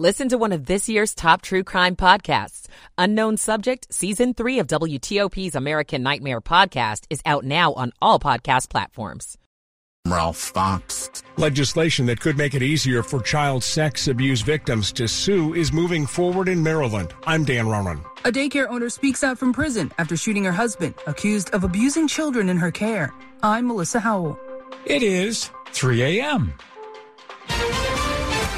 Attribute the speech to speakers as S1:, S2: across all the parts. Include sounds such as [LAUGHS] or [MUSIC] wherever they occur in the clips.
S1: Listen to one of this year's top true crime podcasts. Unknown Subject, Season 3 of WTOP's American Nightmare podcast is out now on all podcast platforms.
S2: Ralph Fox.
S3: Legislation that could make it easier for child sex abuse victims to sue is moving forward in Maryland. I'm Dan Ronan.
S4: A daycare owner speaks out from prison after shooting her husband, accused of abusing children in her care. I'm Melissa Howell.
S5: It is 3 a.m.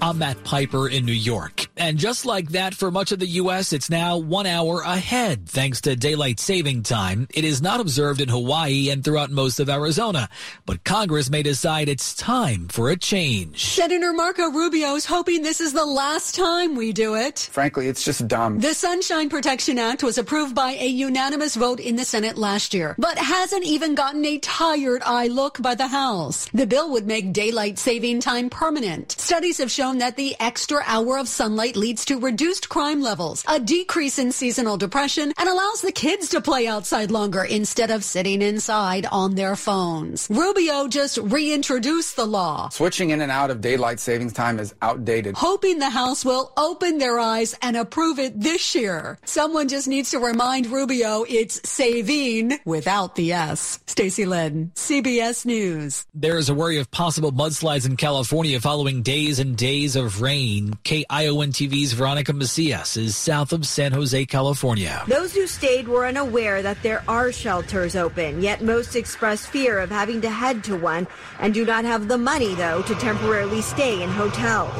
S5: I'm Matt Piper in New York. And just like that, for much of the U.S., it's now one hour ahead thanks to daylight saving time. It is not observed in Hawaii and throughout most of Arizona. But Congress may decide it's time for a change.
S6: Senator Marco Rubio is hoping this is the last time we do it.
S7: Frankly, it's just dumb.
S6: The Sunshine Protection Act was approved by a unanimous vote in the Senate last year, but hasn't even gotten a tired eye look by the House. The bill would make daylight saving time permanent. Studies have shown that the extra hour of sunlight leads to reduced crime levels, a decrease in seasonal depression, and allows the kids to play outside longer instead of sitting inside on their phones. Rubio just reintroduced the law.
S7: Switching in and out of daylight savings time is outdated.
S6: Hoping the House will open their eyes and approve it this year. Someone just needs to remind Rubio it's saving without the S. Stacey Lynn, CBS News.
S5: There is a worry of possible mudslides in California following days and days of rain. KION TV's Veronica Macias is south of San Jose, California.
S8: Those who stayed were unaware that there are shelters open, yet most express fear of having to head to one and do not have the money, though, to temporarily stay in hotels.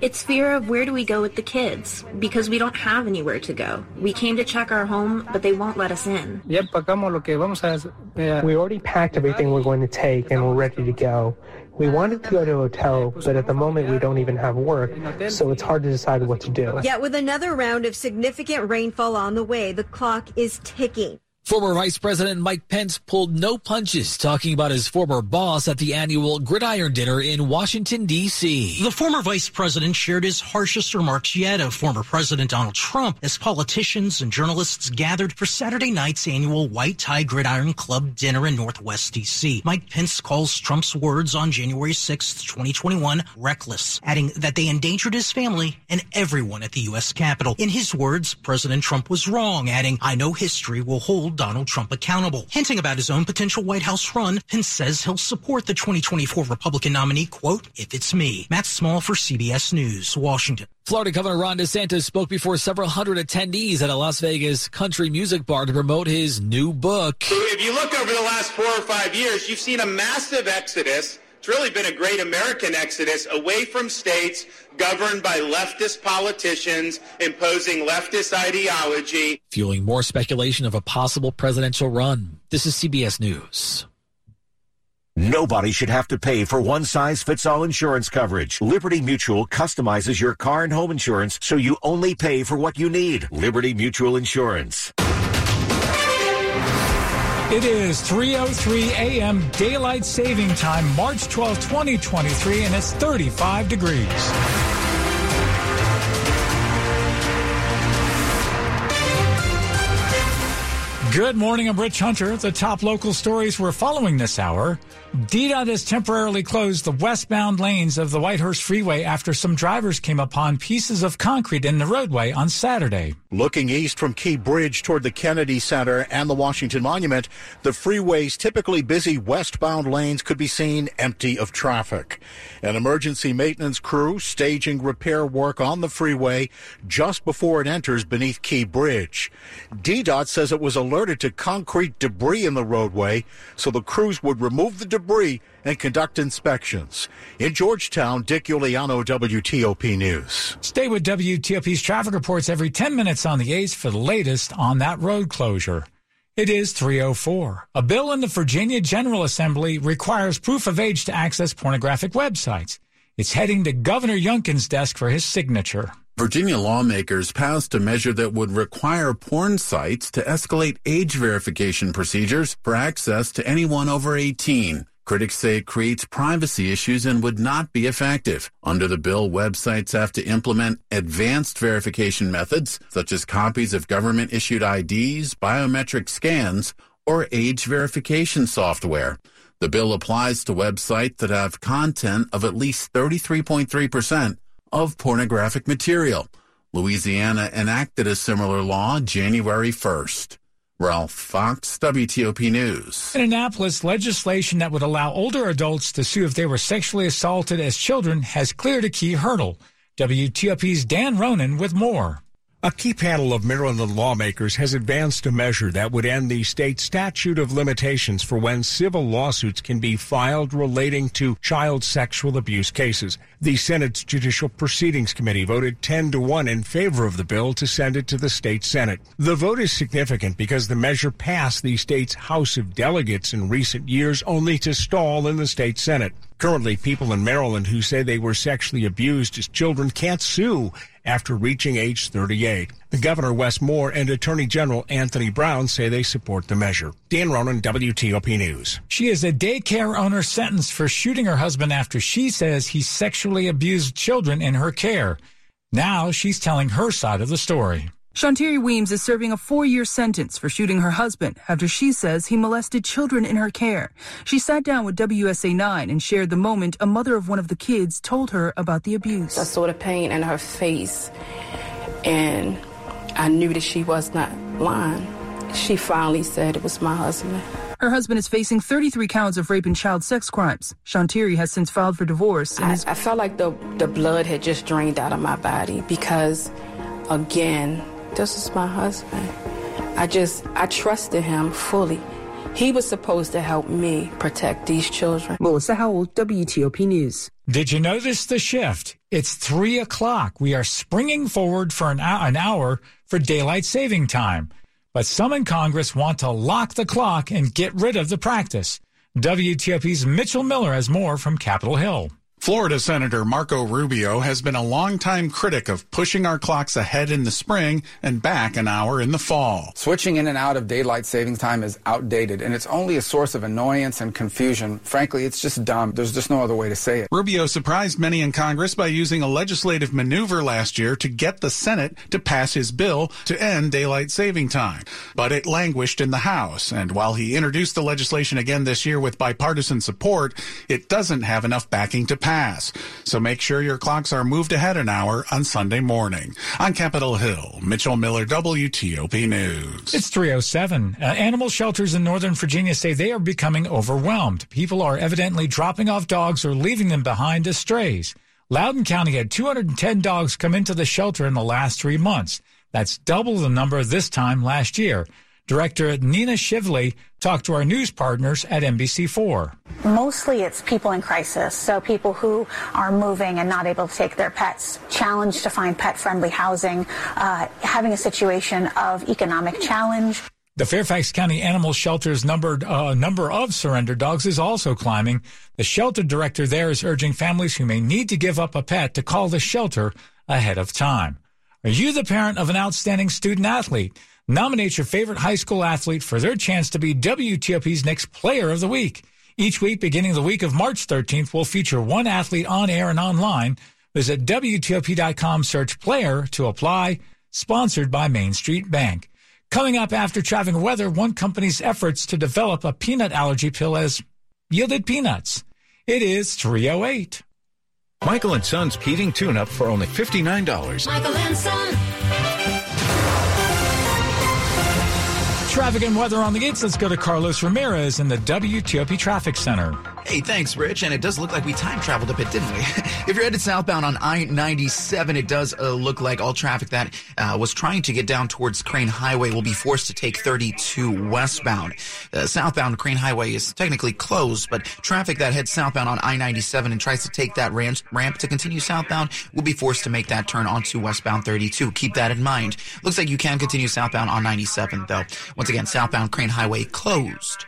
S9: It's fear of where do we go with the kids because we don't have anywhere to go. We came to check our home, but they won't let us in.
S10: We already packed everything we're going to take and we're ready to go. We wanted to go to a hotel, but at the moment we don't even have work, so it's hard to decide what to do.
S8: Yet with another round of significant rainfall on the way, the clock is ticking.
S5: Former Vice President Mike Pence pulled no punches talking about his former boss at the annual Gridiron Dinner in Washington, D.C.
S11: The former vice president shared his harshest remarks yet of former President Donald Trump as politicians and journalists gathered for Saturday night's annual White Tie Gridiron Club dinner in Northwest D.C. Mike Pence calls Trump's words on January 6, 2021, reckless, adding that they endangered his family and everyone at the U.S. Capitol. In his words, President Trump was wrong, adding, I know history will hold Donald Trump accountable. Hinting about his own potential White House run, Pence says he'll support the 2024 Republican nominee, quote, if it's me. Matt Small for CBS News, Washington.
S5: Florida Governor Ron DeSantis spoke before several hundred attendees at a Las Vegas country music bar to promote his new book.
S12: If you look over the last four or five years, you've seen a massive exodus it's really been a great American exodus away from states governed by leftist politicians imposing leftist ideology.
S5: Fueling more speculation of a possible presidential run. This is CBS News.
S13: Nobody should have to pay for one size fits all insurance coverage. Liberty Mutual customizes your car and home insurance so you only pay for what you need. Liberty Mutual Insurance.
S5: It is 3:03 a.m. daylight saving time, March 12, 2023, and it's 35 degrees.
S14: Good morning. I'm Rich Hunter. The top local stories we're following this hour. DDOT has temporarily closed the westbound lanes of the Whitehurst Freeway after some drivers came upon pieces of concrete in the roadway on Saturday.
S15: Looking east from Key Bridge toward the Kennedy Center and the Washington Monument, the freeway's typically busy westbound lanes could be seen empty of traffic. An emergency maintenance crew staging repair work on the freeway just before it enters beneath Key Bridge. DDOT says it was alerted to concrete debris in the roadway, so the crews would remove the debris and conduct inspections. In Georgetown, Dick Uliano, WTOP News.
S14: Stay with WTOP's traffic reports every 10 minutes on the 8th for the latest on that road closure. It is 304. A bill in the Virginia General Assembly requires proof of age to access pornographic websites. It's heading to Governor Youngkin's desk for his signature.
S2: Virginia lawmakers passed a measure that would require porn sites to escalate age verification procedures for access to anyone over 18. Critics say it creates privacy issues and would not be effective. Under the bill, websites have to implement advanced verification methods, such as copies of government issued IDs, biometric scans, or age verification software. The bill applies to websites that have content of at least 33.3% of pornographic material. Louisiana enacted a similar law January 1st. Ralph Fox, WTOP News.
S14: In Annapolis, legislation that would allow older adults to sue if they were sexually assaulted as children has cleared a key hurdle. WTOP's Dan Ronan with more.
S3: A key panel of Maryland lawmakers has advanced a measure that would end the state statute of limitations for when civil lawsuits can be filed relating to child sexual abuse cases. The Senate's Judicial Proceedings Committee voted 10 to 1 in favor of the bill to send it to the state Senate. The vote is significant because the measure passed the state's House of Delegates in recent years only to stall in the state Senate. Currently, people in Maryland who say they were sexually abused as children can't sue after reaching age 38. The Governor Wes Moore and Attorney General Anthony Brown say they support the measure. Dan Ronan, WTOP News.
S14: She is a daycare owner sentenced for shooting her husband after she says he sexually abused children in her care. Now she's telling her side of the story.
S4: Shantiri Weems is serving a four-year sentence for shooting her husband after she says he molested children in her care. She sat down with WUSA 9 and shared the moment a mother of one of the kids told her about the abuse.
S16: I saw the pain in her face, and I knew that she was not lying. She finally said it was my husband.
S4: Her husband is facing 33 counts of rape and child sex crimes. Shantiri has since filed for divorce.
S16: I, I felt like the, the blood had just drained out of my body because, again, this is my husband. I just, I trusted him fully. He was supposed to help me protect these children.
S4: Melissa Howell, WTOP News.
S14: Did you notice the shift? It's three o'clock. We are springing forward for an hour, an hour for daylight saving time. But some in Congress want to lock the clock and get rid of the practice. WTOP's Mitchell Miller has more from Capitol Hill.
S17: Florida Senator Marco Rubio has been a longtime critic of pushing our clocks ahead in the spring and back an hour in the fall.
S7: Switching in and out of daylight savings time is outdated, and it's only a source of annoyance and confusion. Frankly, it's just dumb. There's just no other way to say it.
S17: Rubio surprised many in Congress by using a legislative maneuver last year to get the Senate to pass his bill to end daylight saving time. But it languished in the House, and while he introduced the legislation again this year with bipartisan support, it doesn't have enough backing to pass pass. So make sure your clocks are moved ahead an hour on Sunday morning. On Capitol Hill, Mitchell Miller, WTOP News.
S14: It's 307. Uh, animal shelters in Northern Virginia say they are becoming overwhelmed. People are evidently dropping off dogs or leaving them behind as strays. Loudoun County had 210 dogs come into the shelter in the last three months. That's double the number this time last year. Director Nina Shively talked to our news partners at NBC4.
S18: Mostly it's people in crisis, so people who are moving and not able to take their pets, challenged to find pet friendly housing, uh, having a situation of economic challenge.
S14: The Fairfax County Animal Shelter's numbered uh, number of surrendered dogs is also climbing. The shelter director there is urging families who may need to give up a pet to call the shelter ahead of time. Are you the parent of an outstanding student athlete? Nominate your favorite high school athlete for their chance to be WTOP's next Player of the Week. Each week, beginning the week of March 13th, we'll feature one athlete on air and online. Visit WTOP.com, search player to apply. Sponsored by Main Street Bank. Coming up after traffic and weather, one company's efforts to develop a peanut allergy pill has yielded peanuts. It is 308.
S15: Michael and Son's heating tune-up for only $59.
S19: Michael and Son.
S14: Traffic and weather on the gates. Let's go to Carlos Ramirez in the WTOP Traffic Center.
S20: Hey, thanks, Rich. And it does look like we time traveled a bit, didn't we? [LAUGHS] if you're headed southbound on I-97, it does uh, look like all traffic that uh, was trying to get down towards Crane Highway will be forced to take 32 westbound. Uh, southbound Crane Highway is technically closed, but traffic that heads southbound on I-97 and tries to take that ramp, ramp to continue southbound will be forced to make that turn onto westbound 32. Keep that in mind. Looks like you can continue southbound on 97, though. Once again, southbound Crane Highway closed.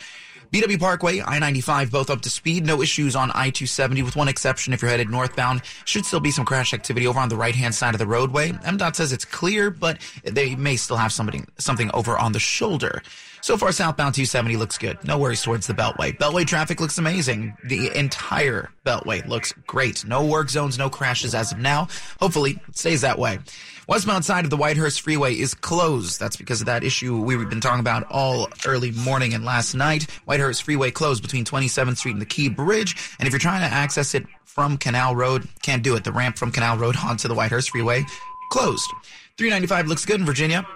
S20: BW Parkway, I-95, both up to speed. No issues on I-270 with one exception. If you're headed northbound, should still be some crash activity over on the right-hand side of the roadway. MDOT says it's clear, but they may still have something, something over on the shoulder. So far, southbound 270 looks good. No worries towards the Beltway. Beltway traffic looks amazing. The entire Beltway looks great. No work zones, no crashes as of now. Hopefully, it stays that way. Westbound side of the Whitehurst Freeway is closed. That's because of that issue we've been talking about all early morning and last night. Whitehurst Freeway closed between 27th Street and the Key Bridge. And if you're trying to access it from Canal Road, can't do it. The ramp from Canal Road onto the Whitehurst Freeway closed. 395 looks good in Virginia.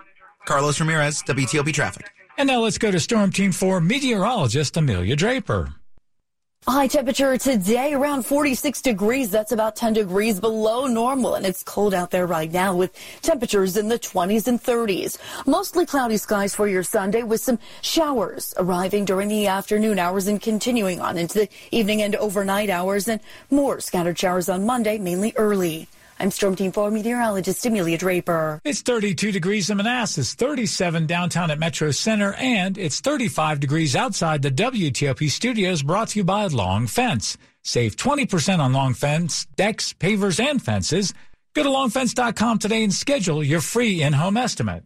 S20: Carlos Ramirez, WTOP Traffic.
S14: And now let's go to Storm Team 4 meteorologist Amelia Draper.
S21: High temperature today around 46 degrees. That's about 10 degrees below normal. And it's cold out there right now with temperatures in the 20s and 30s. Mostly cloudy skies for your Sunday with some showers arriving during the afternoon hours and continuing on into the evening and overnight hours and more scattered showers on Monday, mainly early. I'm Storm Team 4 meteorologist Amelia Draper.
S14: It's 32 degrees in Manassas, 37 downtown at Metro Center, and it's 35 degrees outside the WTOP studios brought to you by Long Fence. Save 20% on Long Fence, decks, pavers, and fences. Go to longfence.com today and schedule your free in-home estimate.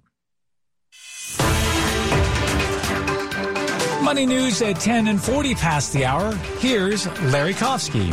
S14: Money news at 10 and 40 past the hour. Here's Larry Kofsky.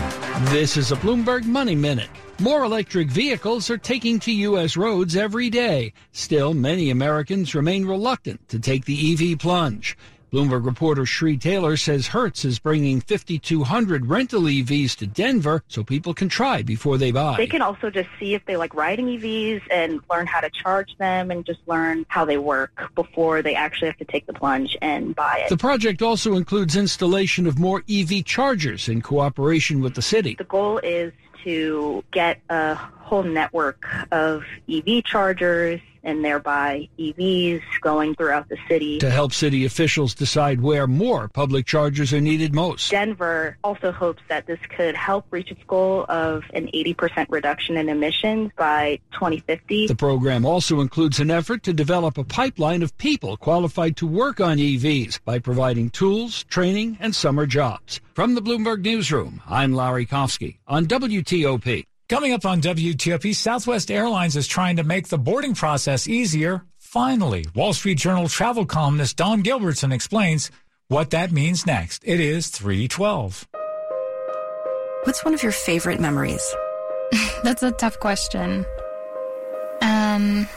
S5: This is a Bloomberg Money Minute. More electric vehicles are taking to U.S. roads every day. Still, many Americans remain reluctant to take the EV plunge. Bloomberg reporter Shree Taylor says Hertz is bringing 5,200 rental EVs to Denver so people can try before they buy.
S22: They can also just see if they like riding EVs and learn how to charge them and just learn how they work before they actually have to take the plunge and buy it.
S5: The project also includes installation of more EV chargers in cooperation with the city.
S22: The goal is to get a whole network of EV chargers and thereby EVs going throughout the city.
S5: To help city officials decide where more public chargers are needed most.
S22: Denver also hopes that this could help reach its goal of an 80% reduction in emissions by 2050.
S5: The program also includes an effort to develop a pipeline of people qualified to work on EVs by providing tools, training, and summer jobs. From the Bloomberg Newsroom, I'm Larry Kofsky on WTOP.
S14: Coming up on WTOP, Southwest Airlines is trying to make the boarding process easier. Finally, Wall Street Journal travel columnist Dawn Gilbertson explains what that means next. It is 312.
S23: What's one of your favorite memories? [LAUGHS]
S24: That's a tough question. Um,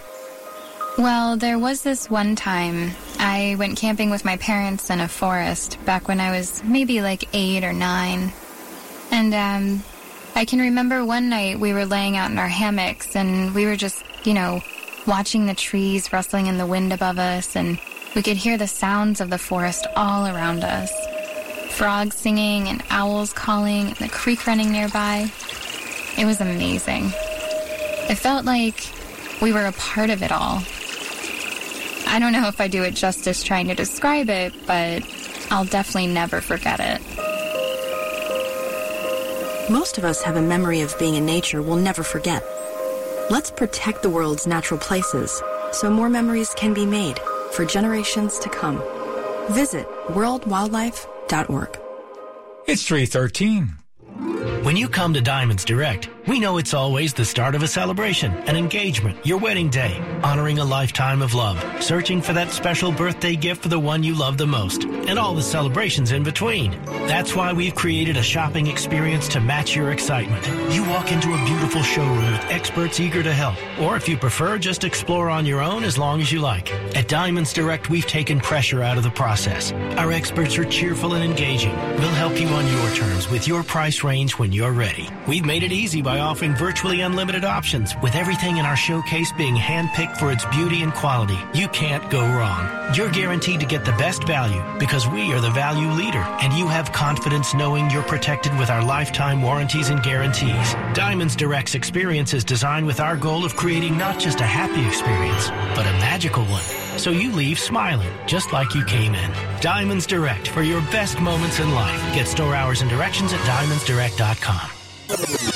S24: well, there was this one time I went camping with my parents in a forest back when I was maybe like eight or nine. And, um, I can remember one night we were laying out in our hammocks and we were just, you know, watching the trees rustling in the wind above us and we could hear the sounds of the forest all around us. Frogs singing and owls calling and the creek running nearby. It was amazing. It felt like we were a part of it all. I don't know if I do it justice trying to describe it, but I'll definitely never forget it.
S23: Most of us have a memory of being in nature we'll never forget. Let's protect the world's natural places so more memories can be made for generations to come. Visit worldwildlife.org.
S14: It's 313.
S25: When you come to Diamonds Direct, We know it's always the start of a celebration, an engagement, your wedding day, honoring a lifetime of love, searching for that special birthday gift for the one you love the most, and all the celebrations in between. That's why we've created a shopping experience to match your excitement. You walk into a beautiful showroom with experts eager to help, or if you prefer, just explore on your own as long as you like. At Diamonds Direct, we've taken pressure out of the process. Our experts are cheerful and engaging. We'll help you on your terms with your price range when you're ready. We've made it easy by offering virtually unlimited options, with everything in our showcase being handpicked for its beauty and quality. You can't go wrong. You're guaranteed to get the best value because we are the value leader, and you have confidence knowing you're protected with our lifetime warranties and guarantees. Diamonds Direct's experience is designed with our goal of creating not just a happy experience, but a magical one. So you leave smiling, just like you came in. Diamonds Direct for your best moments in life. Get store hours and directions at diamondsdirect.com.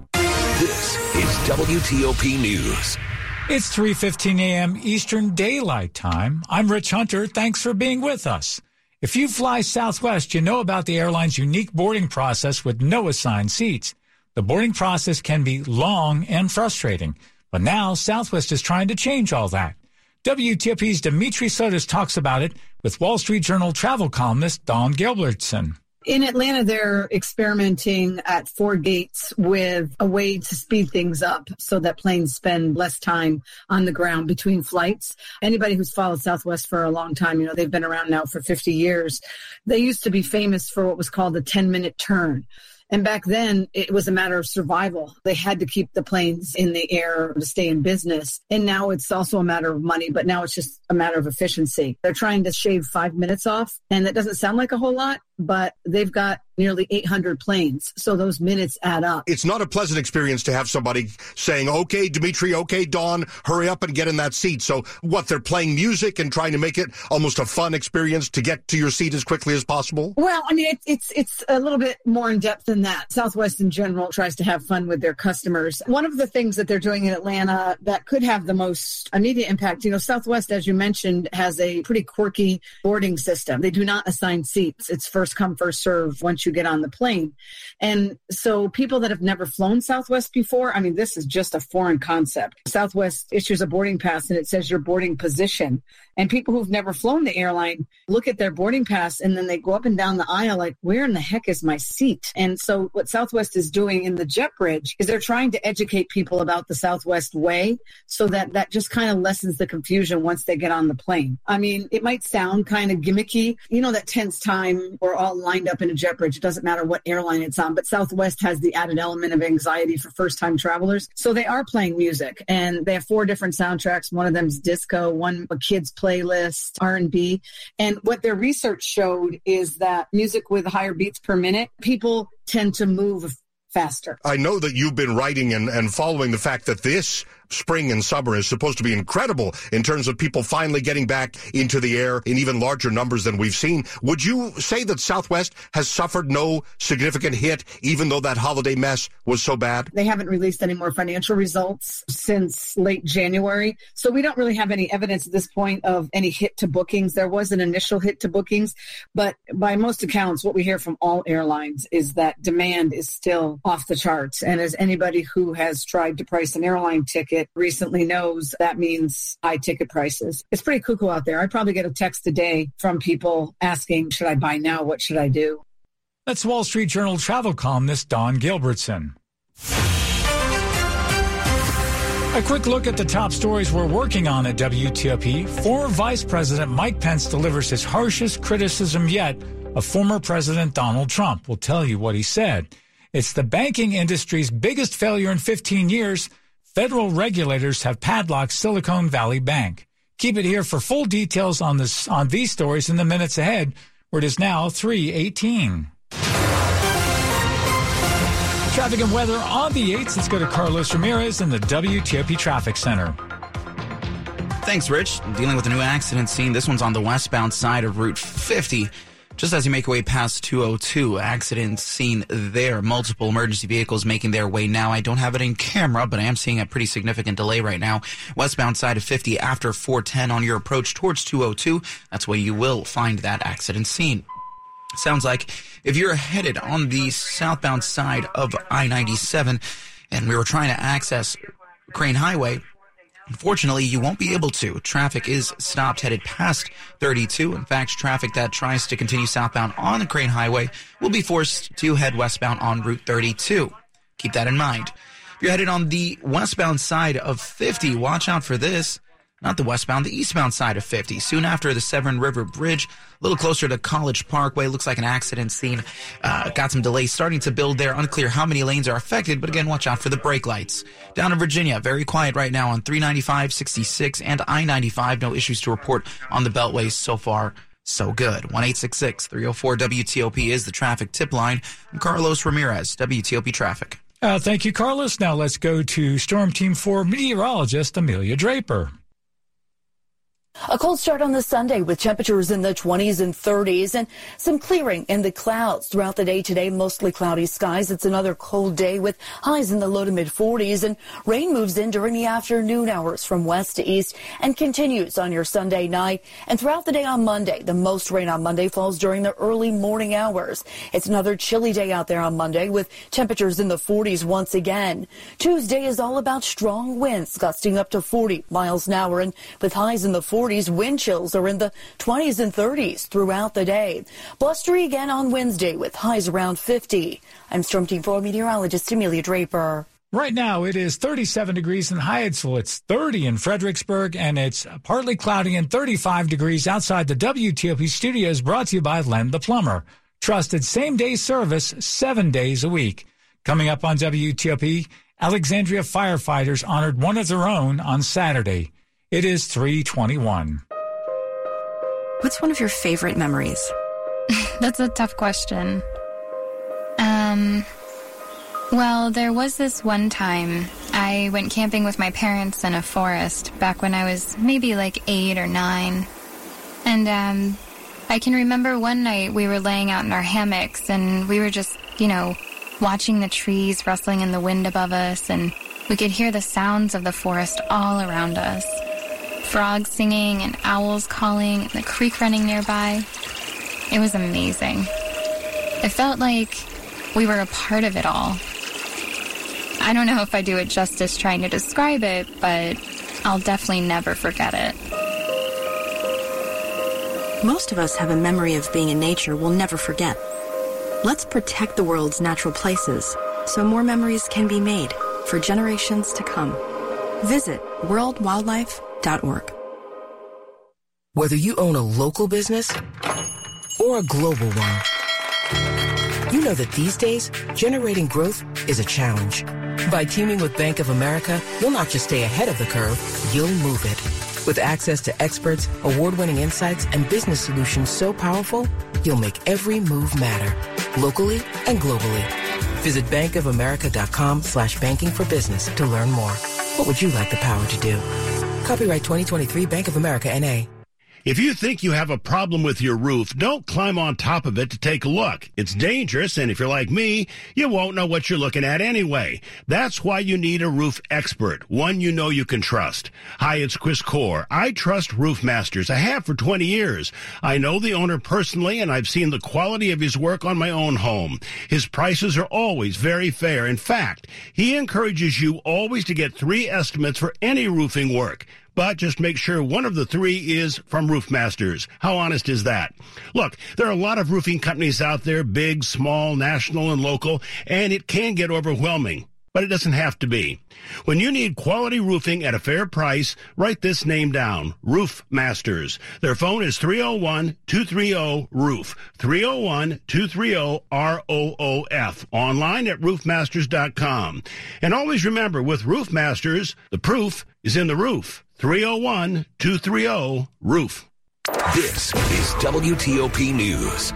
S26: This is WTOP News.
S14: It's 3:15 a.m. Eastern Daylight Time. I'm Rich Hunter. Thanks for being with us. If you fly Southwest, you know about the airline's unique boarding process with no assigned seats. The boarding process can be long and frustrating, but now Southwest is trying to change all that. WTOP's Dimitri Sotis talks about it with Wall Street Journal travel columnist Dawn Gilbertson.
S27: In Atlanta, they're experimenting at four gates with a way to speed things up so that planes spend less time on the ground between flights. Anybody who's followed Southwest for a long time, you know, they've been around now for 50 years. They used to be famous for what was called the 10 minute turn. And back then, it was a matter of survival. They had to keep the planes in the air to stay in business. And now it's also a matter of money, but now it's just a matter of efficiency. They're trying to shave five minutes off. And that doesn't sound like a whole lot, but they've got nearly 800 planes. So those minutes add up.
S28: It's not a pleasant experience to have somebody saying, okay, Dimitri, okay, Dawn, hurry up and get in that seat. So what, they're playing music and trying to make it almost a fun experience to get to your seat as quickly as possible?
S27: Well, I mean, it, it's, it's a little bit more in depth than that. Southwest in general tries to have fun with their customers. One of the things that they're doing in Atlanta that could have the most immediate impact, you know, Southwest, as you mentioned, has a pretty quirky boarding system. They do not assign seats. It's first come, first serve once you get on the plane. And so people that have never flown Southwest before, I mean, this is just a foreign concept. Southwest issues a boarding pass and it says your boarding position. And people who've never flown the airline look at their boarding pass and then they go up and down the aisle like, where in the heck is my seat? And so what Southwest is doing in the jet bridge is they're trying to educate people about the Southwest way so that that just kind of lessens the confusion once they get on the plane. I mean, it might sound kind of gimmicky. You know, that tense time we're all lined up in a jet bridge. It doesn't matter what airline it's on, but Southwest has the added element of anxiety for first time travelers. So they are playing music and they have four different soundtracks. One of them's disco, one a kids playlist, R&B. And what their research showed is that music with higher beats per minute, people tend to move faster.
S28: I know that you've been writing and, and following the fact that this spring and summer is supposed to be incredible in terms of people finally getting back into the air in even larger numbers than we've seen. Would you say that Southwest has suffered no significant hit, even though that holiday mess was so bad?
S27: They haven't released any more financial results since late January. So we don't really have any evidence at this point of any hit to bookings. There was an initial hit to bookings, but by most accounts, what we hear from all airlines is that demand is still off the charts. And as anybody who has tried to price an airline ticket recently knows, that means high ticket prices. It's pretty cuckoo out there. I probably get a text a day from people asking, should I buy now? What should I do?
S14: That's Wall Street Journal travel columnist Dawn Gilbertson. A quick look at the top stories we're working on at WTOP. Former Vice President Mike Pence delivers his harshest criticism yet of former President Donald Trump. We'll tell you what he said. It's the banking industry's biggest failure in 15 years. Federal regulators have padlocked Silicon Valley Bank. Keep it here for full details on this on these stories in the minutes ahead, where it is now 318. Traffic and weather on the 8th. Let's go to Carlos Ramirez in the WTOP Traffic Center.
S20: Thanks, Rich. Dealing with a new accident scene. This one's on the westbound side of Route 50. Just as you make your way past 202, accident scene there. Multiple emergency vehicles making their way now. I don't have it in camera, but I am seeing a pretty significant delay right now. Westbound side of 50 after 410 on your approach towards 202. That's where you will find that accident scene. Sounds like if you're headed on the southbound side of I 97 and we were trying to access Crane Highway, Unfortunately, you won't be able to. Traffic is stopped headed past 32. In fact, traffic that tries to continue southbound on the Crane Highway will be forced to head westbound on Route 32. Keep that in mind. If you're headed on the westbound side of 50, watch out for this not the westbound, the eastbound side of 50. Soon after the Severn River Bridge, a little closer to College Parkway, looks like an accident scene. Uh, got some delays starting to build there. Unclear how many lanes are affected, but again, watch out for the brake lights. Down in Virginia, very quiet right now on 395, 66, and I 95. No issues to report on the beltways so far. So good. 1 304 WTOP is the traffic tip line. I'm Carlos Ramirez, WTOP Traffic.
S14: Uh, thank you, Carlos. Now let's go to Storm Team 4 meteorologist Amelia Draper.
S21: A cold start on the Sunday with temperatures in the 20s and 30s and some clearing in the clouds throughout the day today. Mostly cloudy skies. It's another cold day with highs in the low to mid 40s and rain moves in during the afternoon hours from west to east and continues on your Sunday night and throughout the day on Monday. The most rain on Monday falls during the early morning hours. It's another chilly day out there on Monday with temperatures in the 40s once again. Tuesday is all about strong winds gusting up to 40 miles an hour and with highs in the 40s 40s. Wind chills are in the 20s and 30s throughout the day. Blustery again on Wednesday with highs around 50. I'm Storm Team 4 meteorologist Amelia Draper.
S14: Right now, it is 37 degrees in Hyattsville. It's 30 in Fredericksburg, and it's partly cloudy and 35 degrees outside the WTOP studios brought to you by Len the Plumber. Trusted same day service seven days a week. Coming up on WTOP, Alexandria firefighters honored one of their own on Saturday. It is 321.
S29: What's one of your favorite memories? [LAUGHS]
S24: That's a tough question. Um, well, there was this one time I went camping with my parents in a forest back when I was maybe like eight or nine. And, um, I can remember one night we were laying out in our hammocks and we were just, you know, watching the trees rustling in the wind above us and we could hear the sounds of the forest all around us frogs singing and owls calling and the creek running nearby. It was amazing. It felt like we were a part of it all. I don't know if I do it justice trying to describe it, but I'll definitely never forget it.
S29: Most of us have a memory of being in nature we'll never forget. Let's protect the world's natural places so more memories can be made for generations to come. Visit
S23: whether you own a local business or a global one, you know that these days, generating growth is a challenge. By teaming with Bank of America, you'll not just stay ahead of the curve, you'll move it. With access to experts, award-winning insights, and business solutions so powerful, you'll make every move matter, locally and globally. Visit bankofamerica.com slash banking for business to learn more. What would you like the power to do? Copyright 2023 Bank of America NA.
S30: If you think you have a problem with your roof, don't climb on top of it to take a look. It's dangerous, and if you're like me, you won't know what you're looking at anyway. That's why you need a roof expert, one you know you can trust. Hi, it's Chris Core. I trust Roof Masters. I have for 20 years. I know the owner personally, and I've seen the quality of his work on my own home. His prices are always very fair. In fact, he encourages you always to get three estimates for any roofing work but just make sure one of the three is from Roof Masters. How honest is that? Look, there are a lot of roofing companies out there, big, small, national, and local, and it can get overwhelming. but it doesn't have to be. When you need quality roofing at a fair price, write this name down. Roof Masters. Their phone is 301-230-ROOF. 301-230-ROOF. Online at roofmasters.com. And always remember, with Roof Masters, the proof is in the roof. 301-230-ROOF.
S26: This is WTOP News.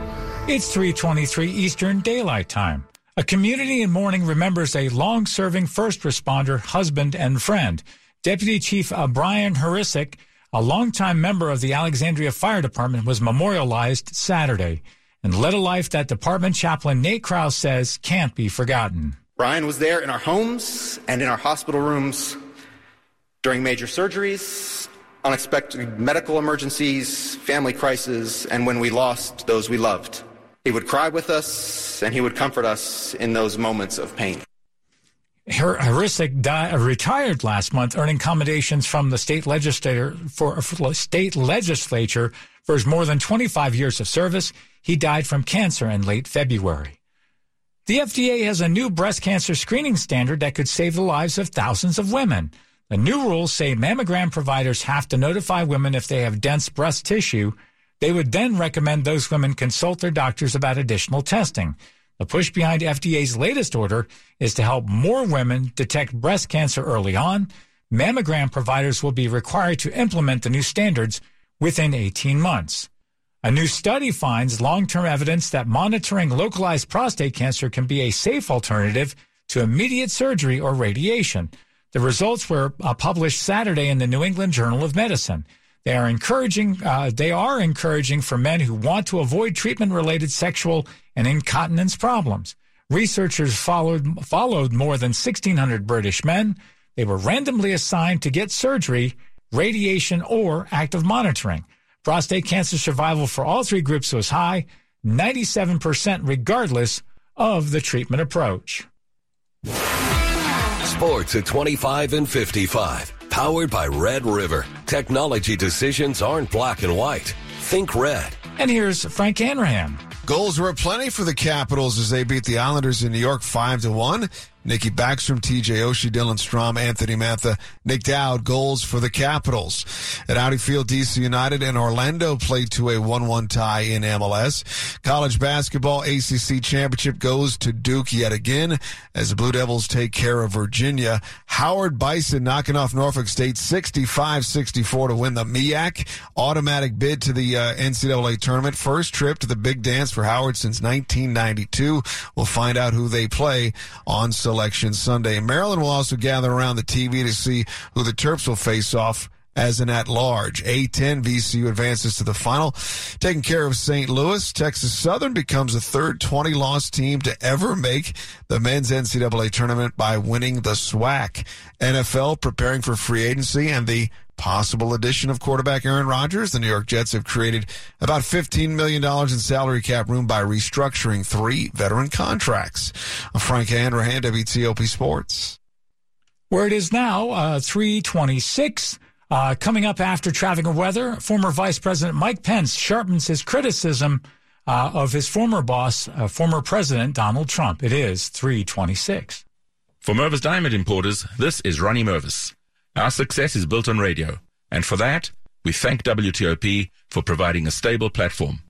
S14: It's 323 Eastern Daylight Time. A community in mourning remembers a long-serving first responder, husband, and friend. Deputy Chief uh, Brian Harisic, a longtime member of the Alexandria Fire Department, was memorialized Saturday and led a life that department chaplain Nate Krause says can't be forgotten.
S31: Brian was there in our homes and in our hospital rooms during major surgeries, unexpected medical emergencies, family crises, and when we lost those we loved. He would cry with us and he would comfort us in those moments of pain.
S14: Harisic uh, retired last month, earning commendations from the state legislature for, for state legislature for his more than 25 years of service. He died from cancer in late February. The FDA has a new breast cancer screening standard that could save the lives of thousands of women. The new rules say mammogram providers have to notify women if they have dense breast tissue they would then recommend those women consult their doctors about additional testing. The push behind FDA's latest order is to help more women detect breast cancer early on. Mammogram providers will be required to implement the new standards within 18 months. A new study finds long-term evidence that monitoring localized prostate cancer can be a safe alternative to immediate surgery or radiation. The results were uh, published Saturday in the New England Journal of Medicine. They are encouraging. Uh, they are encouraging for men who want to avoid treatment-related sexual and incontinence problems. Researchers followed followed more than 1,600 British men. They were randomly assigned to get surgery, radiation, or active monitoring. Prostate cancer survival for all three groups was high, 97% regardless of the treatment approach.
S26: Sports at 25 and 55. Powered by Red River. Technology decisions aren't black and white. Think red.
S14: And here's Frank Hanrahan.
S32: Goals were plenty for the Capitals as they beat the Islanders in New York 5 to 1. Nikki Backstrom, TJ Oshie, Dylan Strome, Anthony Mantha, Nic Dowd, goals for the Capitals. At Audi Field, DC United and Orlando played to a 1-1 tie in MLS. College basketball ACC championship goes to Duke yet again as the Blue Devils take care of Virginia. Howard Bison knocking off Norfolk State 65-64 to win the MEAC. Automatic bid to the uh, NCAA tournament. First trip to the big dance for Howard since 1992. We'll find out who they play on Selection Sunday. And Maryland will also gather around the TV to see who the Terps will face off as an at-large. A10 VCU advances to the final, taking care of St. Louis. Texas Southern becomes the third 20-loss team to ever make the men's NCAA tournament by winning the SWAC. NFL preparing for free agency and the possible addition of quarterback Aaron Rodgers. The New York Jets have created about $15 million in salary cap room by restructuring three veteran contracts. Frank Hanrahan, WTOP Sports.
S14: Where it is now, uh, 326. Uh, coming up after traffic and weather, former Vice President Mike Pence sharpens his criticism uh, of his former boss, uh, former President Donald Trump. It is 326.
S33: For Mervis Diamond Importers, this is Ronnie Mervis. Our success is built on radio, and for that, we thank WTOP for providing a stable platform.